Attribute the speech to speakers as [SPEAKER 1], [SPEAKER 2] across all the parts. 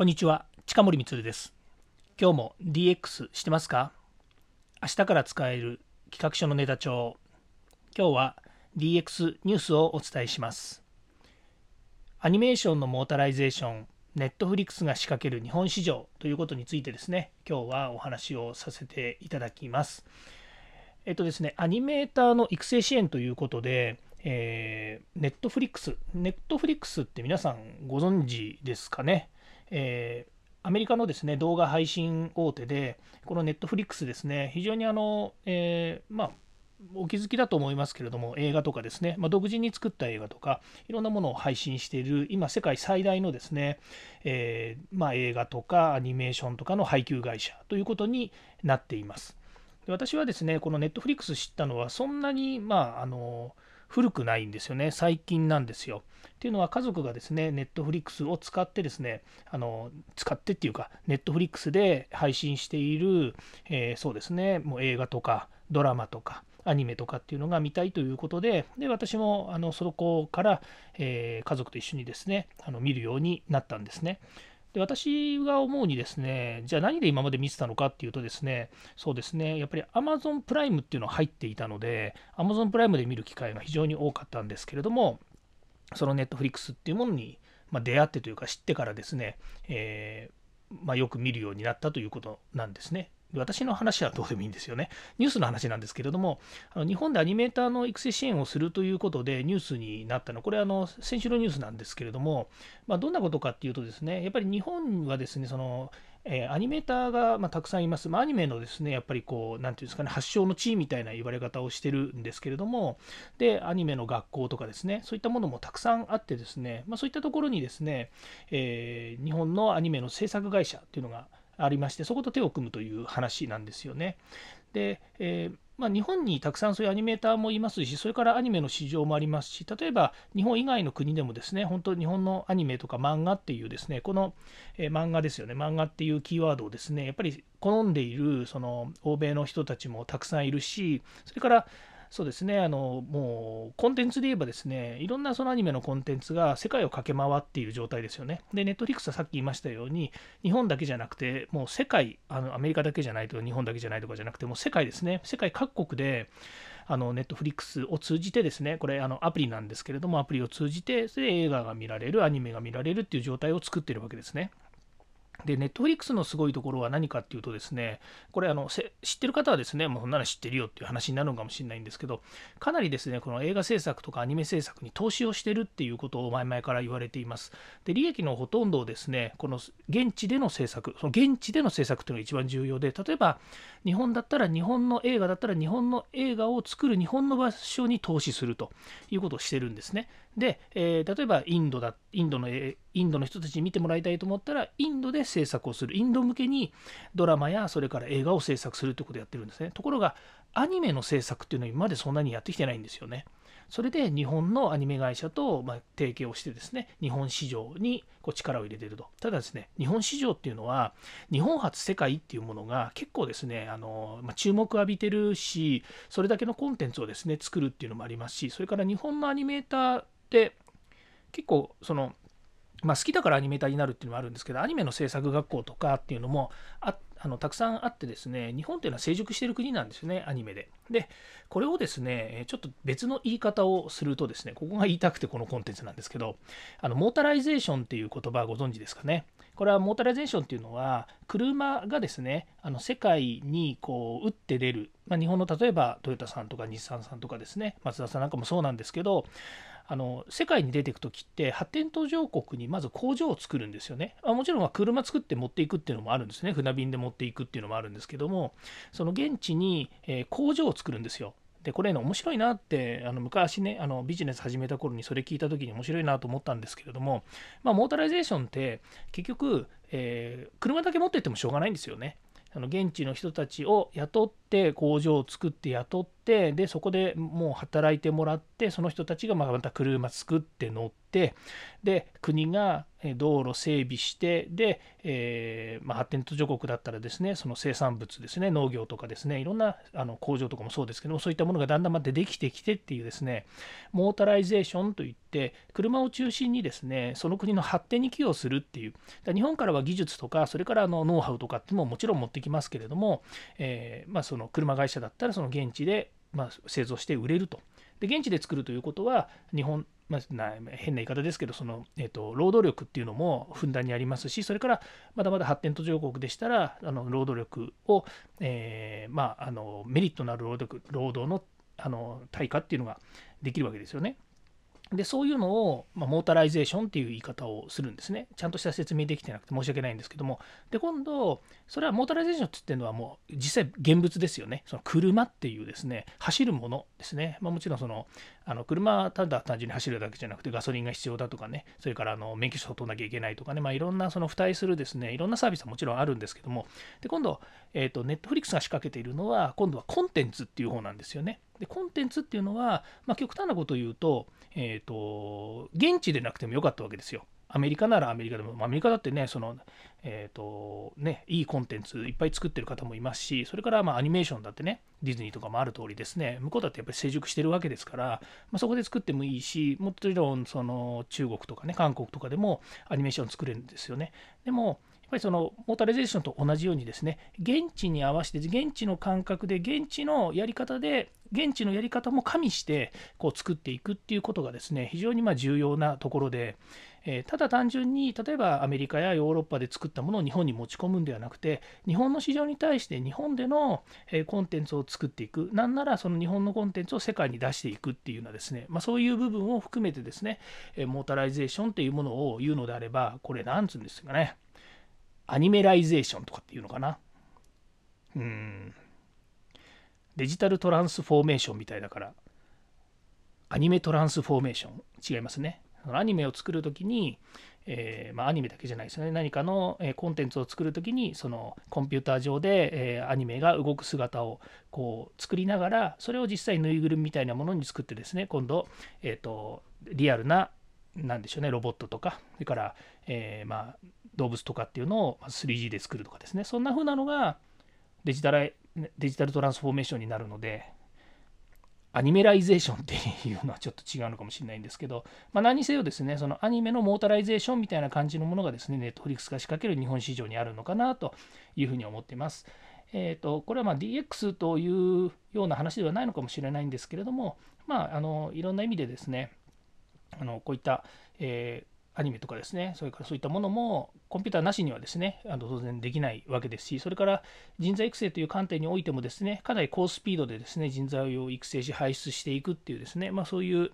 [SPEAKER 1] こんにちは近森光です。今日も DX してますか？明日から使える企画書のネタ帳。今日は DX ニュースをお伝えします。アニメーションのモータライゼーション Netflix が仕掛ける日本市場ということについてですね今日はお話をさせていただきます。えっとですねアニメーターの育成支援ということでえ、 Netflix、Netflix って皆さんご存知ですかね？えー、アメリカのですね動画配信大手で、このネットフリックスですね、非常にあの、えー、まあ、お気づきだと思いますけれども、映画とかですね、まあ、独自に作った映画とか、いろんなものを配信している、今、世界最大のですね、えー、まあ、映画とかアニメーションとかの配給会社ということになっています。で私はですね、このネットフリックス知ったのは、そんなに、まあ、あの、古くないんですよね、最近なんですよ。っていうのは家族がですね、ネットフリックスを使ってですね、あの使ってっていうか、ネットフリックスで配信している、えー、そうですね、もう映画とかドラマとか、アニメとかっていうのが見たいということで、で私もあのそこから、えー、家族と一緒にですね、あの見るようになったんですね。で私が思うにですね、じゃあ何で今まで見てたのかっていうとですね、そうですね、やっぱり Amazon プライムっていうのが入っていたので、Amazon プライムで見る機会が非常に多かったんですけれども、その Netflix っていうものに、ま出会ってというか知ってからですね、えー、まあ、よく見るようになったということなんですね。私の話はどうでもいいんですよね。ニュースの話なんですけれども、あの日本でアニメーターの育成支援をするということでニュースになったの、これあの先週のニュースなんですけれども、まあ、どんなことかっていうとですね、やっぱり日本はですね、そのえー、アニメーターが、まあ、たくさんいます。まあ、アニメのですね、やっぱりこう、なんていうんですかね、発祥の地みたいな言われ方をしてるんですけれども、で、アニメの学校とかですね、そういったものもたくさんあってですね、まあ、そういったところにですね、えー、日本のアニメの制作会社っていうのがありまして、そこと手を組むという話なんですよね。で、えーまあ、日本にたくさんそういうアニメーターもいますし、それからアニメの市場もありますし、例えば日本以外の国でもですね、本当日本のアニメとか漫画っていうですね、この、えー、漫画ですよね、漫画っていうキーワードをですね、やっぱり好んでいるその欧米の人たちもたくさんいるし、それからそうですね、あのもうコンテンツで言えばですね、いろんなそのアニメのコンテンツが世界を駆け回っている状態ですよね。で、ネットフリックスはさっき言いましたように、日本だけじゃなくて、もう世界、あのアメリカだけじゃないと、日本だけじゃないとかじゃなくて、もう世界ですね、世界各国で、あのネットフリックスを通じてですね、これあのアプリなんですけれども、アプリを通じて、それで映画が見られる、アニメが見られるっていう状態を作ってるわけですね。で、ネットフリックスのすごいところは何かっていうとですね、これあの、知ってる方はですね、もうそんなの知ってるよっていう話になるのかもしれないんですけど、かなりですね、この映画制作とかアニメ制作に投資をしてるっていうことを前々から言われています。で、利益のほとんどをですね、この現地での制作、その現地での制作っていうのが一番重要で、例えば日本だったら日本の映画だったら日本の映画を作る日本の場所に投資するということをしてるんですね。で、えー、例えばインドだ、インドの、インドの人たちに見てもらいたいと思ったら、インドで制作をする、インド向けにドラマやそれから映画を制作するということをやってるんですね。ところが、アニメの制作っていうのは今までそんなにやってきてないんですよね。それで日本のアニメ会社とま提携をしてですね、日本市場にこう力を入れてると。ただですね、日本市場っていうのは、日本初世界っていうものが結構ですね、あのま注目を浴びてるし、それだけのコンテンツをですね、作るっていうのもありますし、それから日本のアニメーターって結構そのまあ、好きだからアニメーターになるっていうのもあるんですけどアニメの制作学校とかっていうのもああのたくさんあってですね日本っていうのは成熟してる国なんですよねアニメで。でこれをですねちょっと別の言い方をするとですねここが言いたくてこのコンテンツなんですけどあのモータライゼーションっていう言葉ご存知ですかねこれはモータライゼーションっていうのは車がですねあの世界にこう打って出る、まあ、日本の例えばトヨタさんとか日産さんとかですねマツダさんなんかもそうなんですけどあの世界に出ていく時って発展途上国にまず工場を作るんですよね。あもちろん車作って持っていくっていうのもあるんですね。船便で持っていくっていうのもあるんですけども、その現地に、え工場を作るんですよ。でこれね面白いなってあの昔ねあのビジネス始めた頃にそれ聞いた時に面白いなと思ったんですけれども、まあ、モータライゼーションって結局、えー、車だけ持ってってもしょうがないんですよね。あの現地の人たちを雇っって工場を作って雇ってでそこでもう働いてもらってその人たちがまた車作って乗ってで国が道路整備してで、えー、まあ、発展途上国だったらですねその生産物ですね農業とかですねいろんなあの工場とかもそうですけどもそういったものがだんだんまでできてきてっていうですねモータライゼーションといって車を中心にですねその国の発展に寄与するっていう日本からは技術とかそれからあのノウハウとかっていうのももちろん持ってきますけれども、えー、まあ、そのの車会社だったらその現地でま製造して売れると。で現地で作るということは日本まあ、変な言い方ですけどその、えーと、労働力っていうのもふんだんにありますしそれからまだまだ発展途上国でしたらあの労働力を、えー、まあ、あのメリットのある労働労働のあの対価っていうのができるわけですよね。でそういうのを、まあ、モータライゼーションっていう言い方をするんですね。ちゃんとした説明できてなくて申し訳ないんですけども。で、今度、それはモータライゼーションって言ってるのはもう実際現物ですよね。その車っていうですね、走るものですね。まあ、もちろんその、あの車はただ単純に走るだけじゃなくてガソリンが必要だとかね、それからあの免許証を取らなきゃいけないとかね、まあ、いろんなその付帯するですね、いろんなサービスはもちろんあるんですけども、で、今度、えっ、と、ネットフリックスが仕掛けているのは、今度はコンテンツっていう方なんですよね。でコンテンツっていうのは、まあ、極端なことを言うと,、えーと、現地でなくてもよかったわけですよ。アメリカならアメリカでも、アメリカだってね、その、えーとね、いいコンテンツいっぱい作ってる方もいますし、それからまあアニメーションだってね、ディズニーとかもある通りですね、向こうだってやっぱり成熟してるわけですから、まあ、そこで作ってもいいし、もちろんその中国とかね、韓国とかでもアニメーション作れるんですよね。でも、ぱりそのモータライゼーションと同じようにですね現地に合わせて現地の感覚で現地のやり方で現地のやり方も加味してこう作っていくっていうことがですね非常にま重要なところで、えただ単純に例えばアメリカやヨーロッパで作ったものを日本に持ち込むんではなくて日本の市場に対して日本でのコンテンツを作っていく。なんならその日本のコンテンツを世界に出していくっていうようなですね、まあ、そういう部分を含めてですねモータライゼーションっていうものを言うのであればこれなんつうんですかね。アニメライゼーションとかっていうのかな。うん。デジタルトランスフォーメーションみたいだから、アニメトランスフォーメーション違いますね。アニメを作るときに、えー、まあ、アニメだけじゃないですよね。何かの、えコンテンツを作るときに、そのコンピューター上で、えー、アニメが動く姿をこう作りながら、それを実際ぬいぐるみみたいなものに作ってですね、今度、えーと、リアルな、なんでしょうね、ロボットとか、それから、え、まあ、動物とかっていうのを 3G で作るとかですねそんな風なのがデジタルデジタルトランスフォーメーションになるのでアニメライゼーションっていうのはちょっと違うのかもしれないんですけど、まあ、何にせよですねそのアニメのモータライゼーションみたいな感じのものがですねネットフリックスが仕掛ける日本市場にあるのかなというふうに思っています。えーと、これはま DX というような話ではないのかもしれないんですけれども、まあ、あのいろんな意味でですねあのこういった、えーアニメとかですね、それからそういったものもコンピューターなしにはですね、あの当然できないわけですし、それから人材育成という観点においてもですね、かなり高スピードでですね、人材を育成し輩出していくっていうですね、まあ、そういう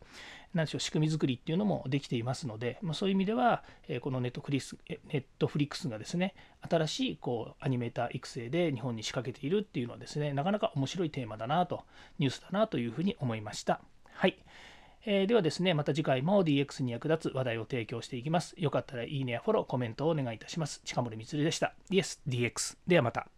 [SPEAKER 1] なんでしょう仕組み作りっていうのもできていますので、まあ、そういう意味では、このネットフリスネットフリックスがですね、新しいこうアニメーター育成で日本に仕掛けているっていうのはですね、なかなか面白いテーマだなと、ニュースだなというふうに思いました。はい。えー、ではですね、また次回も DX に役立つ話題を提供していきます。よかったらいいねやフォロー、コメントをお願いいたします。近森光でした。DS、DX。ではまた。